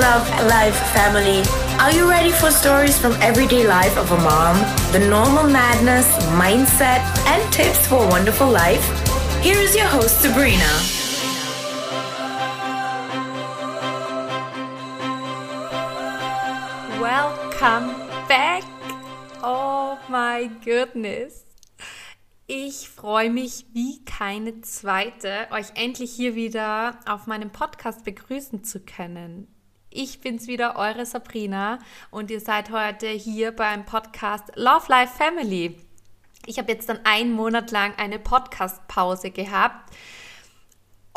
Love Life family. Are you ready for stories from everyday life of a mom? The normal madness, mindset, and tips for a wonderful life? Here is your host, Sabrina. Welcome back. Oh my goodness. Ich freue mich wie keine zweite, euch endlich hier wieder auf meinem Podcast begrüßen zu können. Ich bin's wieder, eure Sabrina, und ihr seid heute hier beim Podcast Love Life Family. Ich habe jetzt dann einen Monat lang eine Podcast-Pause gehabt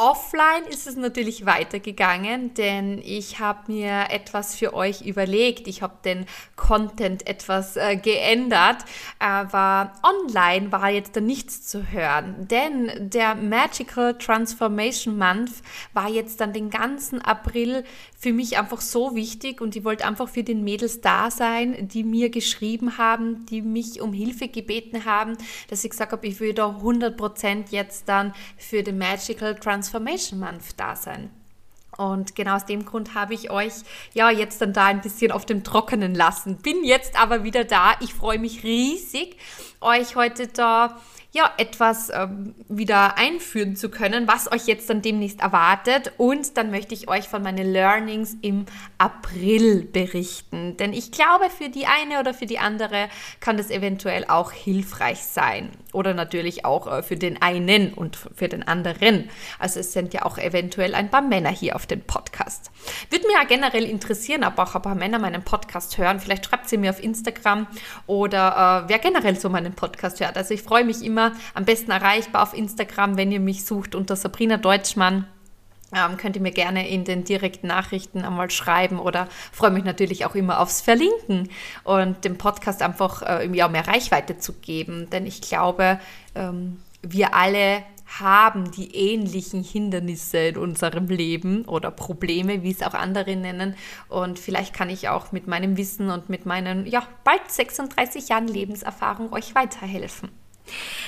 Offline ist es natürlich weitergegangen, denn ich habe mir etwas für euch überlegt. Ich habe den Content etwas äh, geändert, aber online war jetzt nichts zu hören, denn der Magical Transformation Month war jetzt dann den ganzen April für mich einfach so wichtig und ich wollte einfach für den Mädels da sein, die mir geschrieben haben, die mich um Hilfe gebeten haben, dass ich gesagt habe, ich würde 100% jetzt dann für den Magical Transformation Transformation Month da sein. Und genau aus dem Grund habe ich euch ja jetzt dann da ein bisschen auf dem Trockenen lassen. Bin jetzt aber wieder da. Ich freue mich riesig, euch heute da ja, etwas ähm, wieder einführen zu können, was euch jetzt dann demnächst erwartet. Und dann möchte ich euch von meinen Learnings im April berichten. Denn ich glaube, für die eine oder für die andere kann das eventuell auch hilfreich sein. Oder natürlich auch äh, für den einen und für den anderen. Also es sind ja auch eventuell ein paar Männer hier auf dem Podcast. Würde mir ja generell interessieren, ob auch ein paar Männer meinen Podcast hören. Vielleicht schreibt sie mir auf Instagram oder äh, wer generell so meinen Podcast hört. Also ich freue mich immer, immer am besten erreichbar auf Instagram, wenn ihr mich sucht unter Sabrina Deutschmann. Ähm, könnt ihr mir gerne in den direkten Nachrichten einmal schreiben oder freue mich natürlich auch immer aufs Verlinken und dem Podcast einfach äh, irgendwie auch mehr Reichweite zu geben. Denn ich glaube, ähm, wir alle haben die ähnlichen Hindernisse in unserem Leben oder Probleme, wie es auch andere nennen. Und vielleicht kann ich auch mit meinem Wissen und mit meinen, ja, bald 36 Jahren Lebenserfahrung euch weiterhelfen.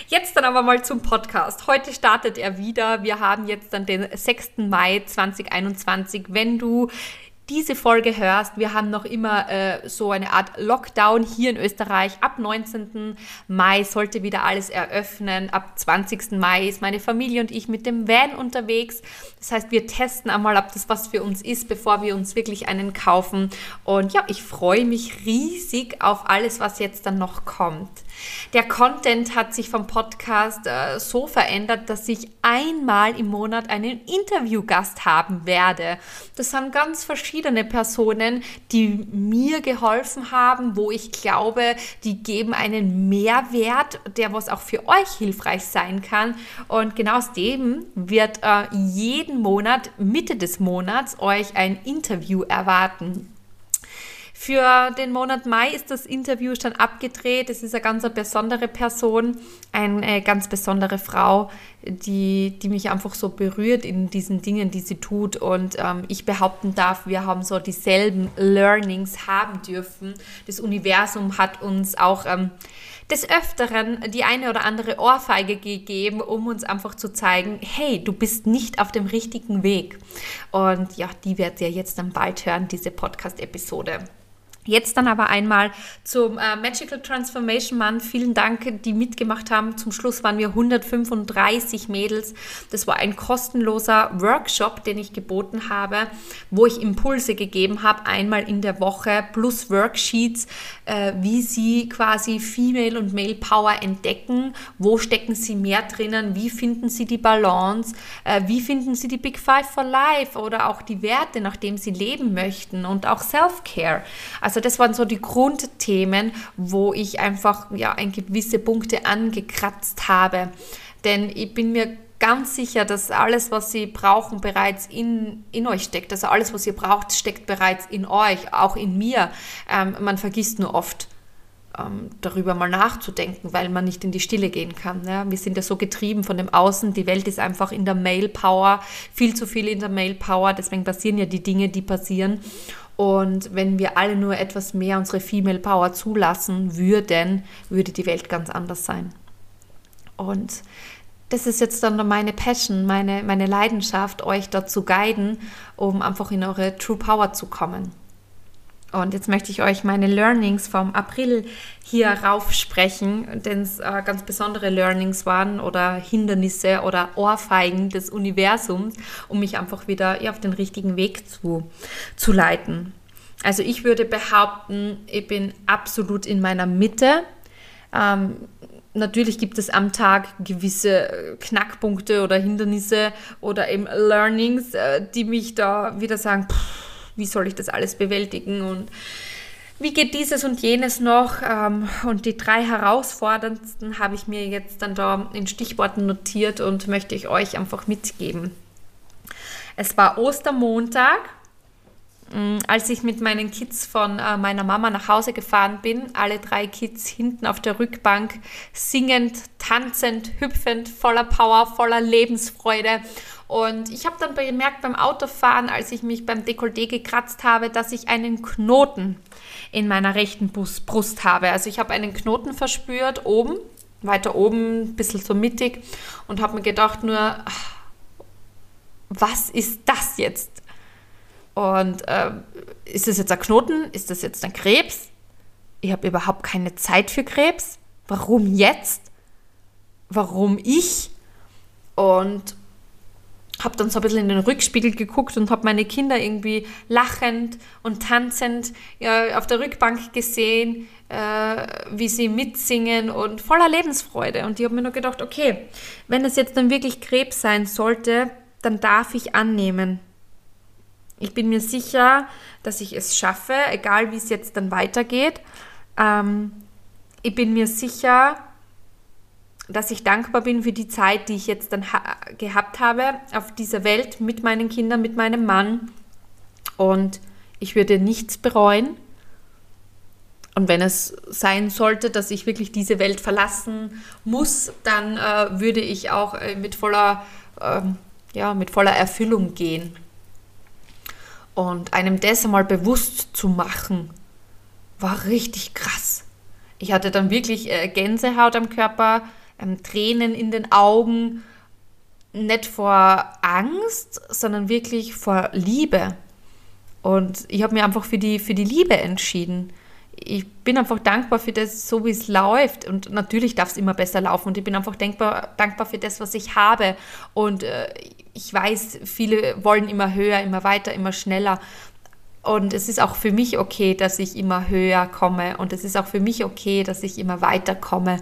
Jetzt dann aber mal zum Podcast. Heute startet er wieder. Wir haben jetzt dann den 6. Mai 2021. Wenn du diese Folge hörst, wir haben noch immer äh, so eine Art Lockdown hier in Österreich. Ab 19. Mai sollte wieder alles eröffnen. Ab 20. Mai ist meine Familie und ich mit dem Van unterwegs. Das heißt, wir testen einmal, ob das was für uns ist, bevor wir uns wirklich einen kaufen. Und ja, ich freue mich riesig auf alles, was jetzt dann noch kommt. Der Content hat sich vom Podcast äh, so verändert, dass ich einmal im Monat einen Interviewgast haben werde. Das sind ganz verschiedene Personen, die mir geholfen haben, wo ich glaube, die geben einen Mehrwert, der was auch für euch hilfreich sein kann. Und genau aus dem wird äh, jeden Monat, Mitte des Monats, euch ein Interview erwarten. Für den Monat Mai ist das Interview schon abgedreht. Es ist eine ganz besondere Person, eine ganz besondere Frau, die, die mich einfach so berührt in diesen Dingen, die sie tut. Und ähm, ich behaupten darf, wir haben so dieselben Learnings haben dürfen. Das Universum hat uns auch ähm, des Öfteren die eine oder andere Ohrfeige gegeben, um uns einfach zu zeigen, hey, du bist nicht auf dem richtigen Weg. Und ja, die werdet ihr jetzt dann bald hören, diese Podcast-Episode. Jetzt dann aber einmal zum äh, Magical Transformation Month. Vielen Dank, die mitgemacht haben. Zum Schluss waren wir 135 Mädels. Das war ein kostenloser Workshop, den ich geboten habe, wo ich Impulse gegeben habe, einmal in der Woche plus Worksheets, äh, wie sie quasi Female und Male Power entdecken, wo stecken sie mehr drinnen, wie finden sie die Balance, äh, wie finden sie die Big Five for Life oder auch die Werte, nach dem sie leben möchten und auch Self-Care. Also also das waren so die Grundthemen, wo ich einfach ja ein gewisse Punkte angekratzt habe. Denn ich bin mir ganz sicher, dass alles, was Sie brauchen, bereits in, in euch steckt. Also alles, was ihr braucht, steckt bereits in euch, auch in mir. Ähm, man vergisst nur oft ähm, darüber mal nachzudenken, weil man nicht in die Stille gehen kann. Ja? Wir sind ja so getrieben von dem Außen. Die Welt ist einfach in der Mail Power, viel zu viel in der Mail Power. Deswegen passieren ja die Dinge, die passieren. Und wenn wir alle nur etwas mehr unsere Female Power zulassen würden, würde die Welt ganz anders sein. Und das ist jetzt dann meine Passion, meine, meine Leidenschaft, euch dazu guiden, um einfach in eure True Power zu kommen. Und jetzt möchte ich euch meine Learnings vom April hier raufsprechen, denn es äh, ganz besondere Learnings waren oder Hindernisse oder Ohrfeigen des Universums, um mich einfach wieder ja, auf den richtigen Weg zu, zu leiten. Also ich würde behaupten, ich bin absolut in meiner Mitte. Ähm, natürlich gibt es am Tag gewisse Knackpunkte oder Hindernisse oder eben Learnings, äh, die mich da wieder sagen, pff, wie soll ich das alles bewältigen und wie geht dieses und jenes noch? Ähm, und die drei herausforderndsten habe ich mir jetzt dann da in Stichworten notiert und möchte ich euch einfach mitgeben. Es war Ostermontag, mm, als ich mit meinen Kids von äh, meiner Mama nach Hause gefahren bin. Alle drei Kids hinten auf der Rückbank, singend, tanzend, hüpfend, voller Power, voller Lebensfreude. Und ich habe dann bemerkt beim Autofahren, als ich mich beim Dekolleté gekratzt habe, dass ich einen Knoten in meiner rechten Brust habe. Also ich habe einen Knoten verspürt, oben, weiter oben, ein bisschen so mittig und habe mir gedacht nur, was ist das jetzt? Und äh, ist das jetzt ein Knoten? Ist das jetzt ein Krebs? Ich habe überhaupt keine Zeit für Krebs. Warum jetzt? Warum ich? Und habe dann so ein bisschen in den Rückspiegel geguckt und habe meine Kinder irgendwie lachend und tanzend ja, auf der Rückbank gesehen, äh, wie sie mitsingen und voller Lebensfreude. Und ich habe mir nur gedacht, okay, wenn es jetzt dann wirklich Krebs sein sollte, dann darf ich annehmen. Ich bin mir sicher, dass ich es schaffe, egal wie es jetzt dann weitergeht. Ähm, ich bin mir sicher, dass ich dankbar bin für die Zeit, die ich jetzt dann ha gehabt habe auf dieser Welt mit meinen Kindern, mit meinem Mann. Und ich würde nichts bereuen. Und wenn es sein sollte, dass ich wirklich diese Welt verlassen muss, dann äh, würde ich auch äh, mit, voller, äh, ja, mit voller Erfüllung gehen. Und einem das einmal bewusst zu machen, war richtig krass. Ich hatte dann wirklich äh, Gänsehaut am Körper, ähm, Tränen in den Augen, nicht vor Angst, sondern wirklich vor Liebe. Und ich habe mir einfach für die, für die Liebe entschieden. Ich bin einfach dankbar für das, so wie es läuft. Und natürlich darf es immer besser laufen. Und ich bin einfach dankbar, dankbar für das, was ich habe. Und äh, ich weiß, viele wollen immer höher, immer weiter, immer schneller. Und es ist auch für mich okay, dass ich immer höher komme. Und es ist auch für mich okay, dass ich immer weiter komme.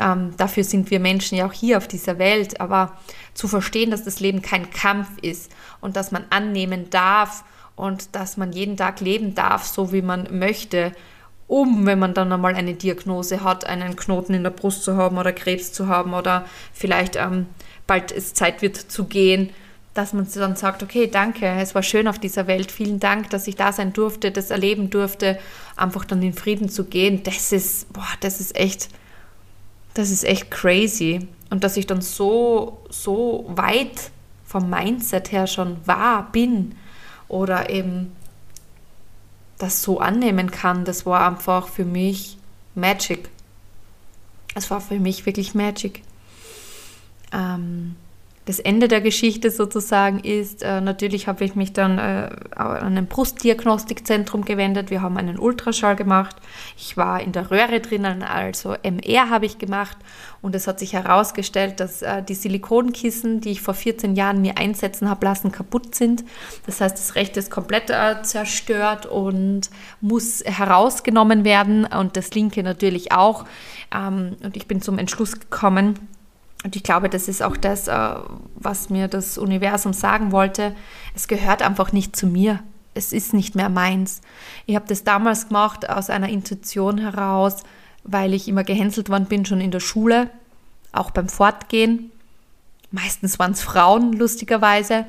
Ähm, dafür sind wir Menschen ja auch hier auf dieser Welt. Aber zu verstehen, dass das Leben kein Kampf ist und dass man annehmen darf und dass man jeden Tag leben darf, so wie man möchte, um, wenn man dann einmal eine Diagnose hat, einen Knoten in der Brust zu haben oder Krebs zu haben oder vielleicht ähm, bald es Zeit wird zu gehen, dass man dann sagt, okay, danke, es war schön auf dieser Welt, vielen Dank, dass ich da sein durfte, das erleben durfte, einfach dann in Frieden zu gehen, das ist, boah, das ist echt, das ist echt crazy. Und dass ich dann so, so weit vom Mindset her schon war, bin oder eben das so annehmen kann, das war einfach für mich Magic. Es war für mich wirklich Magic. Ähm, das Ende der Geschichte sozusagen ist, äh, natürlich habe ich mich dann äh, an ein Brustdiagnostikzentrum gewendet. Wir haben einen Ultraschall gemacht. Ich war in der Röhre drinnen, also MR habe ich gemacht. Und es hat sich herausgestellt, dass äh, die Silikonkissen, die ich vor 14 Jahren mir einsetzen habe lassen, kaputt sind. Das heißt, das rechte ist komplett äh, zerstört und muss herausgenommen werden und das linke natürlich auch. Ähm, und ich bin zum Entschluss gekommen, und ich glaube, das ist auch das, äh, was mir das Universum sagen wollte. Es gehört einfach nicht zu mir. Es ist nicht mehr meins. Ich habe das damals gemacht aus einer Intuition heraus, weil ich immer gehänselt worden bin, schon in der Schule, auch beim Fortgehen. Meistens waren es Frauen, lustigerweise,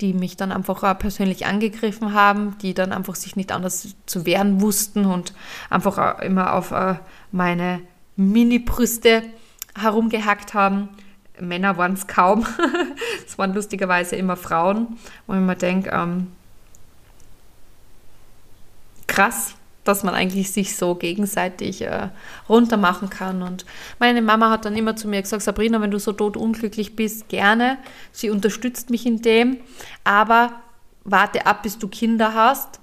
die mich dann einfach persönlich angegriffen haben, die dann einfach sich nicht anders zu wehren wussten und einfach immer auf äh, meine Mini-Brüste herumgehackt haben. Männer waren es kaum. Es waren lustigerweise immer Frauen, wo ich mir denke, ähm, krass, dass man eigentlich sich so gegenseitig äh, runtermachen kann. Und meine Mama hat dann immer zu mir gesagt, Sabrina, wenn du so tot unglücklich bist, gerne. Sie unterstützt mich in dem, aber warte ab, bis du Kinder hast.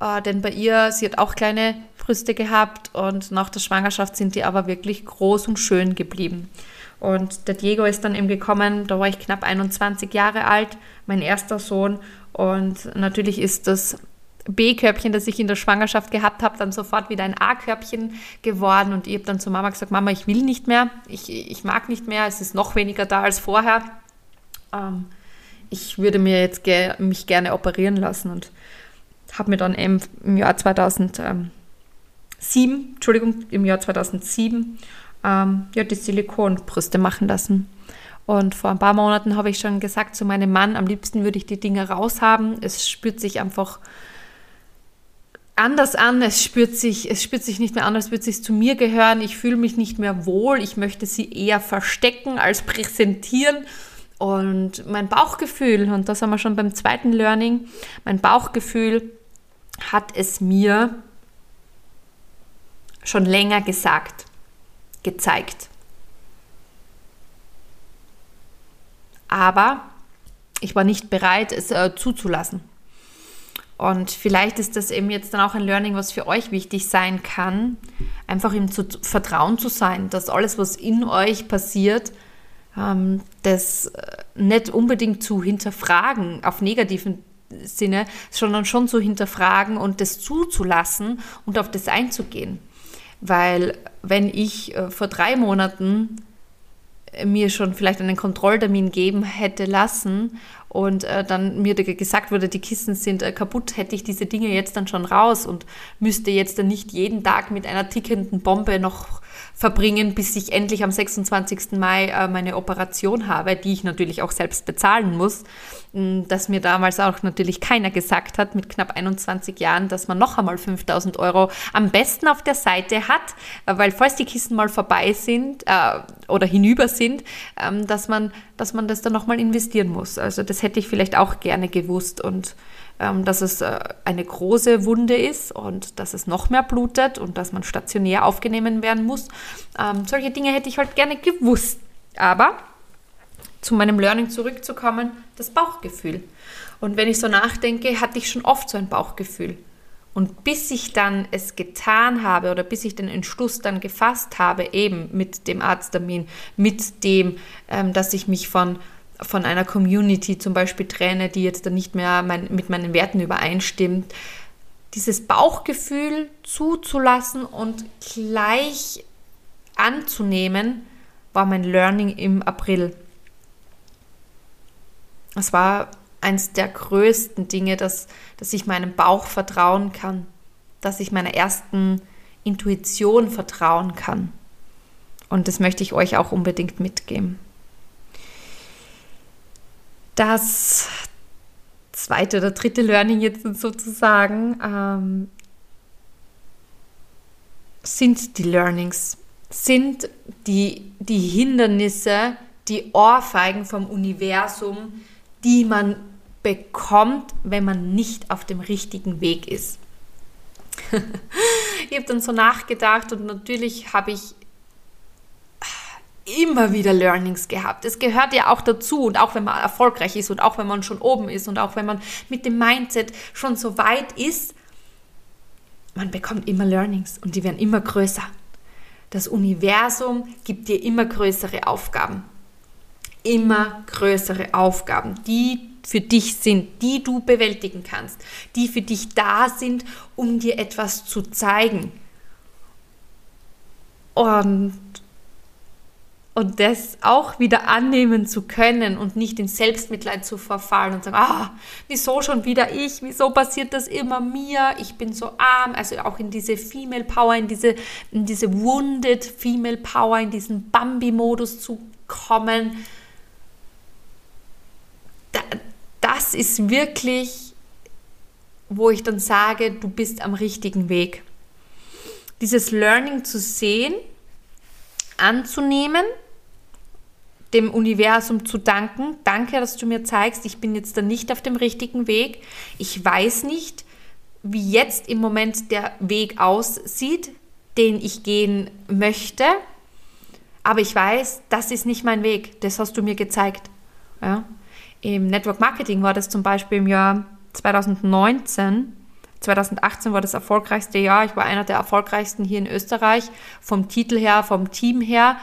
Äh, denn bei ihr, sie hat auch kleine Brüste gehabt und nach der Schwangerschaft sind die aber wirklich groß und schön geblieben. Und der Diego ist dann eben gekommen, da war ich knapp 21 Jahre alt, mein erster Sohn. Und natürlich ist das B-Körbchen, das ich in der Schwangerschaft gehabt habe, dann sofort wieder ein A-Körbchen geworden. Und ich habe dann zu Mama gesagt, Mama, ich will nicht mehr, ich, ich mag nicht mehr, es ist noch weniger da als vorher. Ähm, ich würde mir jetzt ge mich gerne operieren lassen und habe mir dann im, Jahr 2007, Entschuldigung, im Jahr 2007 ähm, ja, die Silikonbrüste machen lassen. Und vor ein paar Monaten habe ich schon gesagt zu meinem Mann, am liebsten würde ich die Dinge raushaben. Es spürt sich einfach anders an, es spürt sich, es spürt sich nicht mehr an, als würde es zu mir gehören. Ich fühle mich nicht mehr wohl, ich möchte sie eher verstecken als präsentieren. Und mein Bauchgefühl, und das haben wir schon beim zweiten Learning, mein Bauchgefühl hat es mir schon länger gesagt, gezeigt. Aber ich war nicht bereit, es äh, zuzulassen. Und vielleicht ist das eben jetzt dann auch ein Learning, was für euch wichtig sein kann, einfach ihm zu vertrauen zu sein, dass alles, was in euch passiert, ähm, das äh, nicht unbedingt zu hinterfragen, auf negativen Sinne, sondern schon zu hinterfragen und das zuzulassen und auf das einzugehen. Weil wenn ich äh, vor drei Monaten mir schon vielleicht einen Kontrolltermin geben hätte lassen und äh, dann mir gesagt wurde, die Kissen sind äh, kaputt, hätte ich diese Dinge jetzt dann schon raus und müsste jetzt dann nicht jeden Tag mit einer tickenden Bombe noch verbringen, bis ich endlich am 26. Mai äh, meine Operation habe, die ich natürlich auch selbst bezahlen muss. Mm, dass mir damals auch natürlich keiner gesagt hat, mit knapp 21 Jahren, dass man noch einmal 5000 Euro am besten auf der Seite hat, äh, weil falls die Kisten mal vorbei sind äh, oder hinüber sind, ähm, dass, man, dass man das dann nochmal investieren muss. Also das hätte ich vielleicht auch gerne gewusst und dass es äh, eine große Wunde ist und dass es noch mehr blutet und dass man stationär aufgenommen werden muss. Ähm, solche Dinge hätte ich halt gerne gewusst. Aber zu meinem Learning zurückzukommen, das Bauchgefühl. Und wenn ich so nachdenke, hatte ich schon oft so ein Bauchgefühl. Und bis ich dann es getan habe oder bis ich den Entschluss dann gefasst habe, eben mit dem Arzttermin, mit dem, ähm, dass ich mich von von einer Community zum Beispiel trenne, die jetzt dann nicht mehr mein, mit meinen Werten übereinstimmt, dieses Bauchgefühl zuzulassen und gleich anzunehmen, war mein Learning im April. Es war eines der größten Dinge, dass, dass ich meinem Bauch vertrauen kann, dass ich meiner ersten Intuition vertrauen kann. Und das möchte ich euch auch unbedingt mitgeben. Das zweite oder dritte Learning jetzt sozusagen ähm, sind die Learnings, sind die, die Hindernisse, die Ohrfeigen vom Universum, die man bekommt, wenn man nicht auf dem richtigen Weg ist. ich habe dann so nachgedacht und natürlich habe ich immer wieder Learnings gehabt. Es gehört ja auch dazu und auch wenn man erfolgreich ist und auch wenn man schon oben ist und auch wenn man mit dem Mindset schon so weit ist, man bekommt immer Learnings und die werden immer größer. Das Universum gibt dir immer größere Aufgaben. Immer größere Aufgaben, die für dich sind, die du bewältigen kannst, die für dich da sind, um dir etwas zu zeigen. Und und das auch wieder annehmen zu können und nicht in Selbstmitleid zu verfallen und sagen, ah, wieso schon wieder ich, wieso passiert das immer mir, ich bin so arm, also auch in diese Female Power, in diese, in diese Wounded Female Power, in diesen Bambi-Modus zu kommen. Das ist wirklich, wo ich dann sage, du bist am richtigen Weg. Dieses Learning zu sehen, anzunehmen, dem Universum zu danken. Danke, dass du mir zeigst, ich bin jetzt da nicht auf dem richtigen Weg. Ich weiß nicht, wie jetzt im Moment der Weg aussieht, den ich gehen möchte. Aber ich weiß, das ist nicht mein Weg. Das hast du mir gezeigt. Ja? Im Network Marketing war das zum Beispiel im Jahr 2019. 2018 war das erfolgreichste Jahr. Ich war einer der erfolgreichsten hier in Österreich, vom Titel her, vom Team her.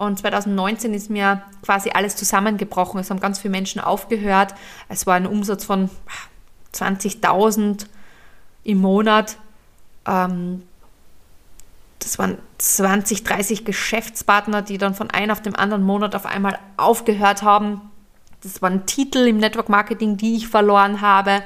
Und 2019 ist mir quasi alles zusammengebrochen. Es haben ganz viele Menschen aufgehört. Es war ein Umsatz von 20.000 im Monat. Ähm, das waren 20, 30 Geschäftspartner, die dann von einem auf dem anderen Monat auf einmal aufgehört haben. Das waren Titel im Network Marketing, die ich verloren habe.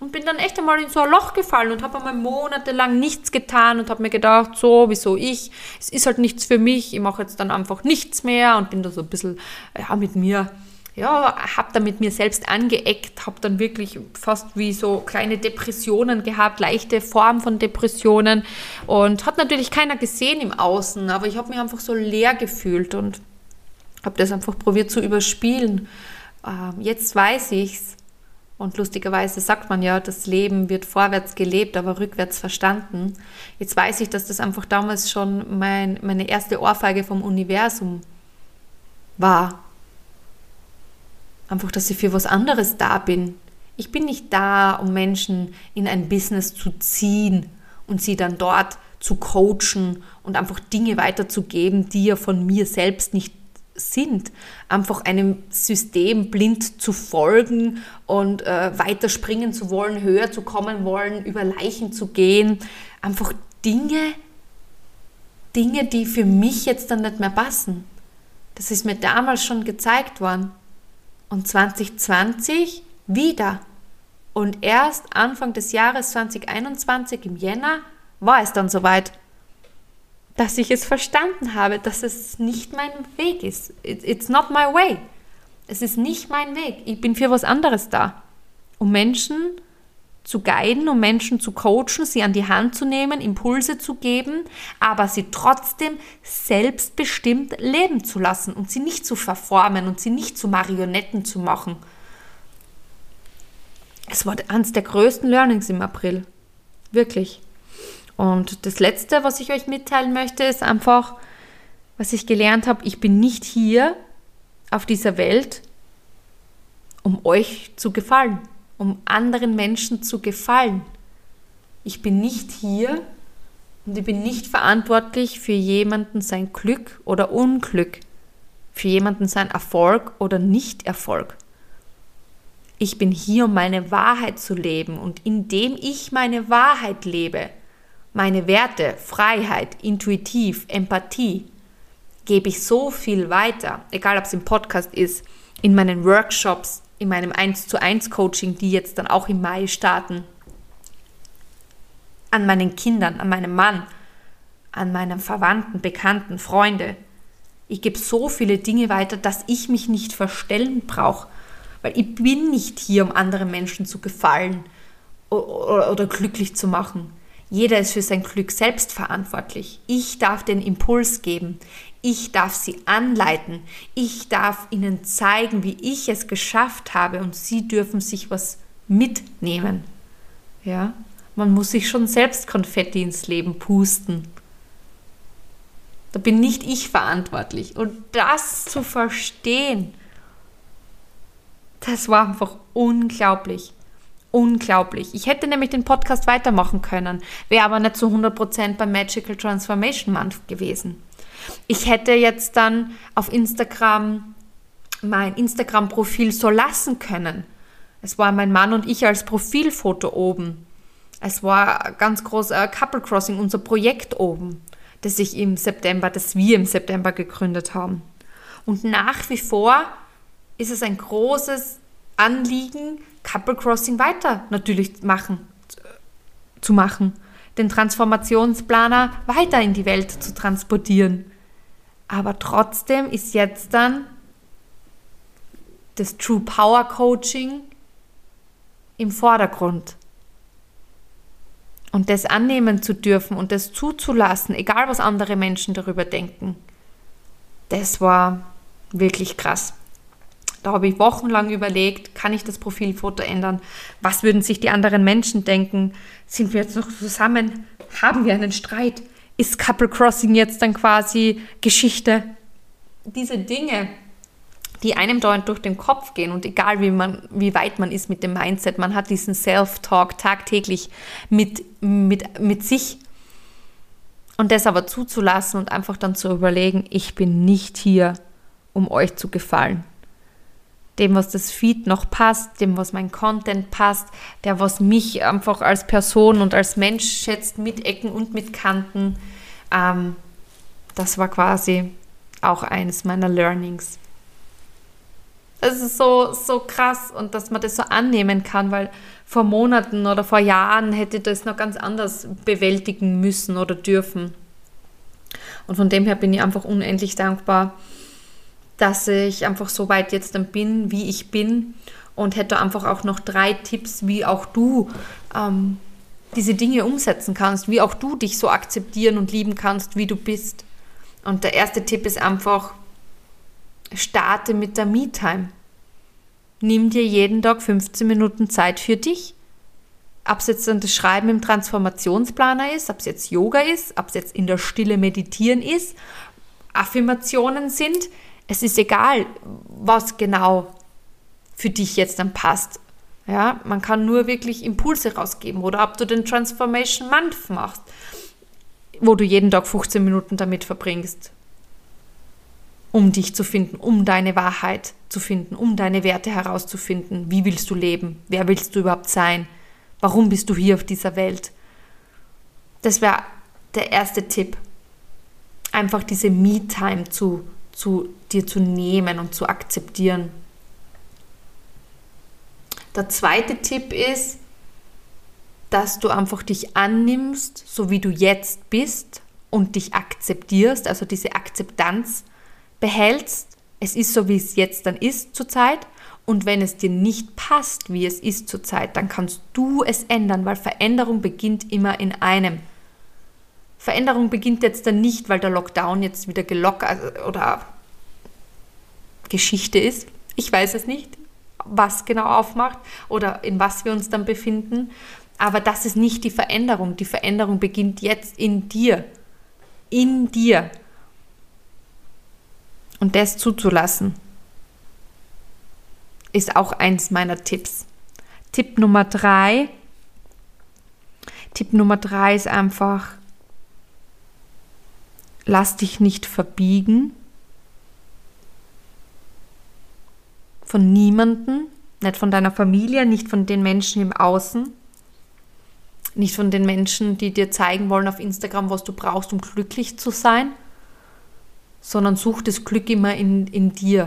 Und bin dann echt einmal in so ein Loch gefallen und habe einmal monatelang nichts getan und habe mir gedacht, so, wieso ich? Es ist halt nichts für mich. Ich mache jetzt dann einfach nichts mehr und bin da so ein bisschen ja, mit mir ja, habe da mit mir selbst angeeckt, habe dann wirklich fast wie so kleine Depressionen gehabt, leichte Form von Depressionen und hat natürlich keiner gesehen im Außen, aber ich habe mich einfach so leer gefühlt und habe das einfach probiert zu überspielen. Ähm, jetzt weiß ich's und lustigerweise sagt man ja, das Leben wird vorwärts gelebt, aber rückwärts verstanden. Jetzt weiß ich, dass das einfach damals schon mein, meine erste Ohrfeige vom Universum war Einfach, dass ich für was anderes da bin. Ich bin nicht da, um Menschen in ein Business zu ziehen und sie dann dort zu coachen und einfach Dinge weiterzugeben, die ja von mir selbst nicht sind. Einfach einem System blind zu folgen und äh, weiterspringen zu wollen, höher zu kommen wollen, über Leichen zu gehen. Einfach Dinge, Dinge, die für mich jetzt dann nicht mehr passen. Das ist mir damals schon gezeigt worden und 2020 wieder. Und erst Anfang des Jahres 2021 im Jänner war es dann soweit, dass ich es verstanden habe, dass es nicht mein Weg ist. It's not my way. Es ist nicht mein Weg. Ich bin für was anderes da. Um Menschen zu guiden, um Menschen zu coachen, sie an die Hand zu nehmen, Impulse zu geben, aber sie trotzdem selbstbestimmt leben zu lassen und sie nicht zu verformen und sie nicht zu Marionetten zu machen. Es war eines der größten Learnings im April. Wirklich. Und das Letzte, was ich euch mitteilen möchte, ist einfach, was ich gelernt habe, ich bin nicht hier auf dieser Welt, um euch zu gefallen um anderen Menschen zu gefallen. Ich bin nicht hier und ich bin nicht verantwortlich für jemanden sein Glück oder Unglück, für jemanden sein Erfolg oder Nicht-Erfolg. Ich bin hier, um meine Wahrheit zu leben und indem ich meine Wahrheit lebe, meine Werte, Freiheit, Intuitiv, Empathie, gebe ich so viel weiter, egal ob es im Podcast ist, in meinen Workshops, in meinem 1 zu 1 Coaching, die jetzt dann auch im Mai starten, an meinen Kindern, an meinem Mann, an meinen Verwandten, Bekannten, Freunde. Ich gebe so viele Dinge weiter, dass ich mich nicht verstellen brauche, weil ich bin nicht hier, um anderen Menschen zu gefallen oder, oder glücklich zu machen. Jeder ist für sein Glück selbst verantwortlich. Ich darf den Impuls geben. Ich darf sie anleiten. Ich darf ihnen zeigen, wie ich es geschafft habe und sie dürfen sich was mitnehmen. Ja, man muss sich schon selbst Konfetti ins Leben pusten. Da bin nicht ich verantwortlich. Und das zu verstehen, das war einfach unglaublich. Unglaublich. Ich hätte nämlich den Podcast weitermachen können, wäre aber nicht zu 100% beim Magical Transformation Month gewesen. Ich hätte jetzt dann auf Instagram mein Instagram-Profil so lassen können. Es war mein Mann und ich als Profilfoto oben. Es war ganz groß äh, Couple Crossing, unser Projekt oben, das ich im September, das wir im September gegründet haben. Und nach wie vor ist es ein großes Anliegen, Couple Crossing weiter natürlich machen, zu machen, den Transformationsplaner weiter in die Welt zu transportieren. Aber trotzdem ist jetzt dann das True Power Coaching im Vordergrund. Und das annehmen zu dürfen und das zuzulassen, egal was andere Menschen darüber denken, das war wirklich krass. Da habe ich wochenlang überlegt, kann ich das Profilfoto ändern? Was würden sich die anderen Menschen denken? Sind wir jetzt noch zusammen? Haben wir einen Streit? Ist Couple Crossing jetzt dann quasi Geschichte? Diese Dinge, die einem dauernd durch den Kopf gehen und egal wie, man, wie weit man ist mit dem Mindset, man hat diesen Self-Talk tagtäglich mit, mit, mit sich und das aber zuzulassen und einfach dann zu überlegen, ich bin nicht hier, um euch zu gefallen. Dem, was das Feed noch passt, dem, was mein Content passt, der, was mich einfach als Person und als Mensch schätzt, mit Ecken und mit Kanten. Ähm, das war quasi auch eines meiner Learnings. Es ist so, so krass und dass man das so annehmen kann, weil vor Monaten oder vor Jahren hätte das noch ganz anders bewältigen müssen oder dürfen. Und von dem her bin ich einfach unendlich dankbar, dass ich einfach so weit jetzt dann bin, wie ich bin und hätte einfach auch noch drei Tipps, wie auch du ähm, diese Dinge umsetzen kannst, wie auch du dich so akzeptieren und lieben kannst, wie du bist. Und der erste Tipp ist einfach, starte mit der Me-Time. Nimm dir jeden Tag 15 Minuten Zeit für dich. Ob es jetzt dann das Schreiben im Transformationsplaner ist, ob es jetzt Yoga ist, ob es jetzt in der Stille meditieren ist, Affirmationen sind, es ist egal, was genau für dich jetzt dann passt. Ja, man kann nur wirklich Impulse rausgeben oder ob du den Transformation Month machst, wo du jeden Tag 15 Minuten damit verbringst um dich zu finden, um deine Wahrheit zu finden, um deine Werte herauszufinden. Wie willst du leben? Wer willst du überhaupt sein? Warum bist du hier auf dieser Welt? Das wäre der erste Tipp. Einfach diese Me-Time zu, zu dir zu nehmen und zu akzeptieren. Der zweite Tipp ist, dass du einfach dich annimmst, so wie du jetzt bist und dich akzeptierst, also diese Akzeptanz behältst, es ist so, wie es jetzt dann ist zurzeit. Und wenn es dir nicht passt, wie es ist zurzeit, dann kannst du es ändern, weil Veränderung beginnt immer in einem. Veränderung beginnt jetzt dann nicht, weil der Lockdown jetzt wieder gelockert oder Geschichte ist. Ich weiß es nicht, was genau aufmacht oder in was wir uns dann befinden. Aber das ist nicht die Veränderung. Die Veränderung beginnt jetzt in dir. In dir und das zuzulassen, ist auch eins meiner Tipps. Tipp Nummer drei. Tipp Nummer drei ist einfach, lass dich nicht verbiegen von niemandem, nicht von deiner Familie, nicht von den Menschen im Außen, nicht von den Menschen, die dir zeigen wollen auf Instagram, was du brauchst, um glücklich zu sein, sondern such das Glück immer in, in dir.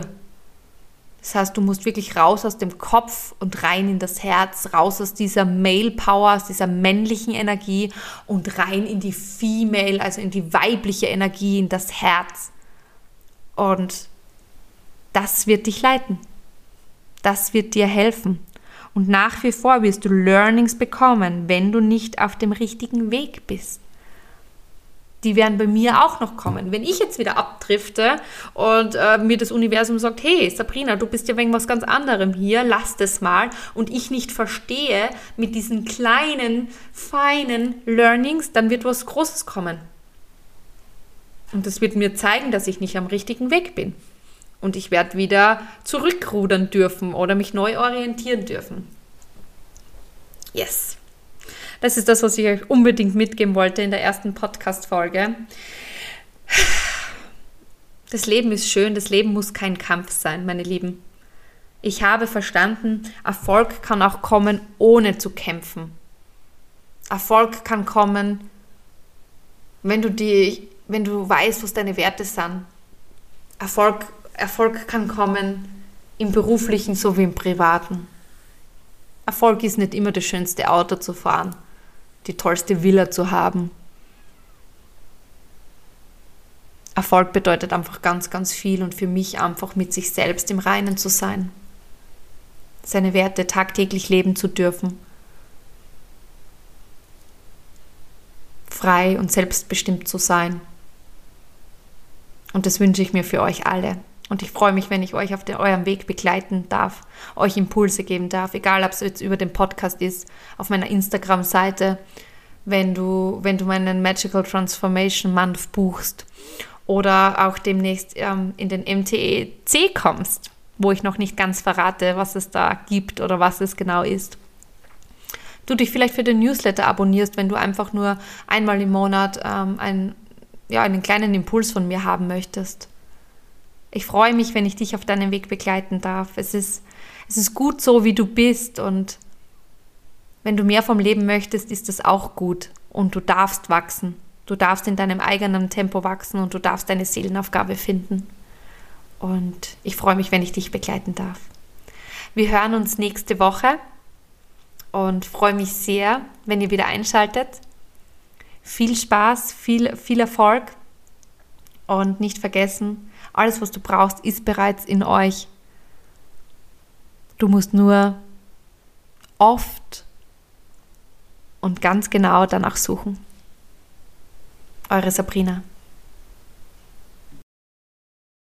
Das heißt, du musst wirklich raus aus dem Kopf und rein in das Herz, raus aus dieser Male Power, aus dieser männlichen Energie und rein in die Female, also in die weibliche Energie, in das Herz. Und das wird dich leiten. Das wird dir helfen. Und nach wie vor wirst du Learnings bekommen, wenn du nicht auf dem richtigen Weg bist die werden bei mir auch noch kommen. Wenn ich jetzt wieder abdrifte und äh, mir das Universum sagt, hey Sabrina, du bist ja wegen was ganz anderem hier, lass das mal und ich nicht verstehe mit diesen kleinen, feinen Learnings, dann wird was Großes kommen. Und das wird mir zeigen, dass ich nicht am richtigen Weg bin. Und ich werde wieder zurückrudern dürfen oder mich neu orientieren dürfen. Yes. Das ist das, was ich euch unbedingt mitgeben wollte in der ersten Podcast-Folge. Das Leben ist schön, das Leben muss kein Kampf sein, meine Lieben. Ich habe verstanden, Erfolg kann auch kommen, ohne zu kämpfen. Erfolg kann kommen, wenn du, die, wenn du weißt, was deine Werte sind. Erfolg, Erfolg kann kommen im beruflichen sowie im privaten. Erfolg ist nicht immer das schönste Auto zu fahren die tollste Villa zu haben. Erfolg bedeutet einfach ganz, ganz viel und für mich einfach mit sich selbst im Reinen zu sein, seine Werte tagtäglich leben zu dürfen, frei und selbstbestimmt zu sein. Und das wünsche ich mir für euch alle. Und ich freue mich, wenn ich euch auf der, eurem Weg begleiten darf, euch Impulse geben darf, egal ob es jetzt über den Podcast ist, auf meiner Instagram-Seite, wenn du, wenn du meinen Magical Transformation Month buchst oder auch demnächst ähm, in den MTEC kommst, wo ich noch nicht ganz verrate, was es da gibt oder was es genau ist. Du dich vielleicht für den Newsletter abonnierst, wenn du einfach nur einmal im Monat ähm, ein, ja, einen kleinen Impuls von mir haben möchtest. Ich freue mich, wenn ich dich auf deinem Weg begleiten darf. Es ist, es ist gut so, wie du bist und wenn du mehr vom Leben möchtest, ist das auch gut und du darfst wachsen. Du darfst in deinem eigenen Tempo wachsen und du darfst deine Seelenaufgabe finden. Und ich freue mich, wenn ich dich begleiten darf. Wir hören uns nächste Woche und freue mich sehr, wenn ihr wieder einschaltet. Viel Spaß, viel, viel Erfolg und nicht vergessen, alles, was du brauchst, ist bereits in euch. Du musst nur oft und ganz genau danach suchen. Eure Sabrina.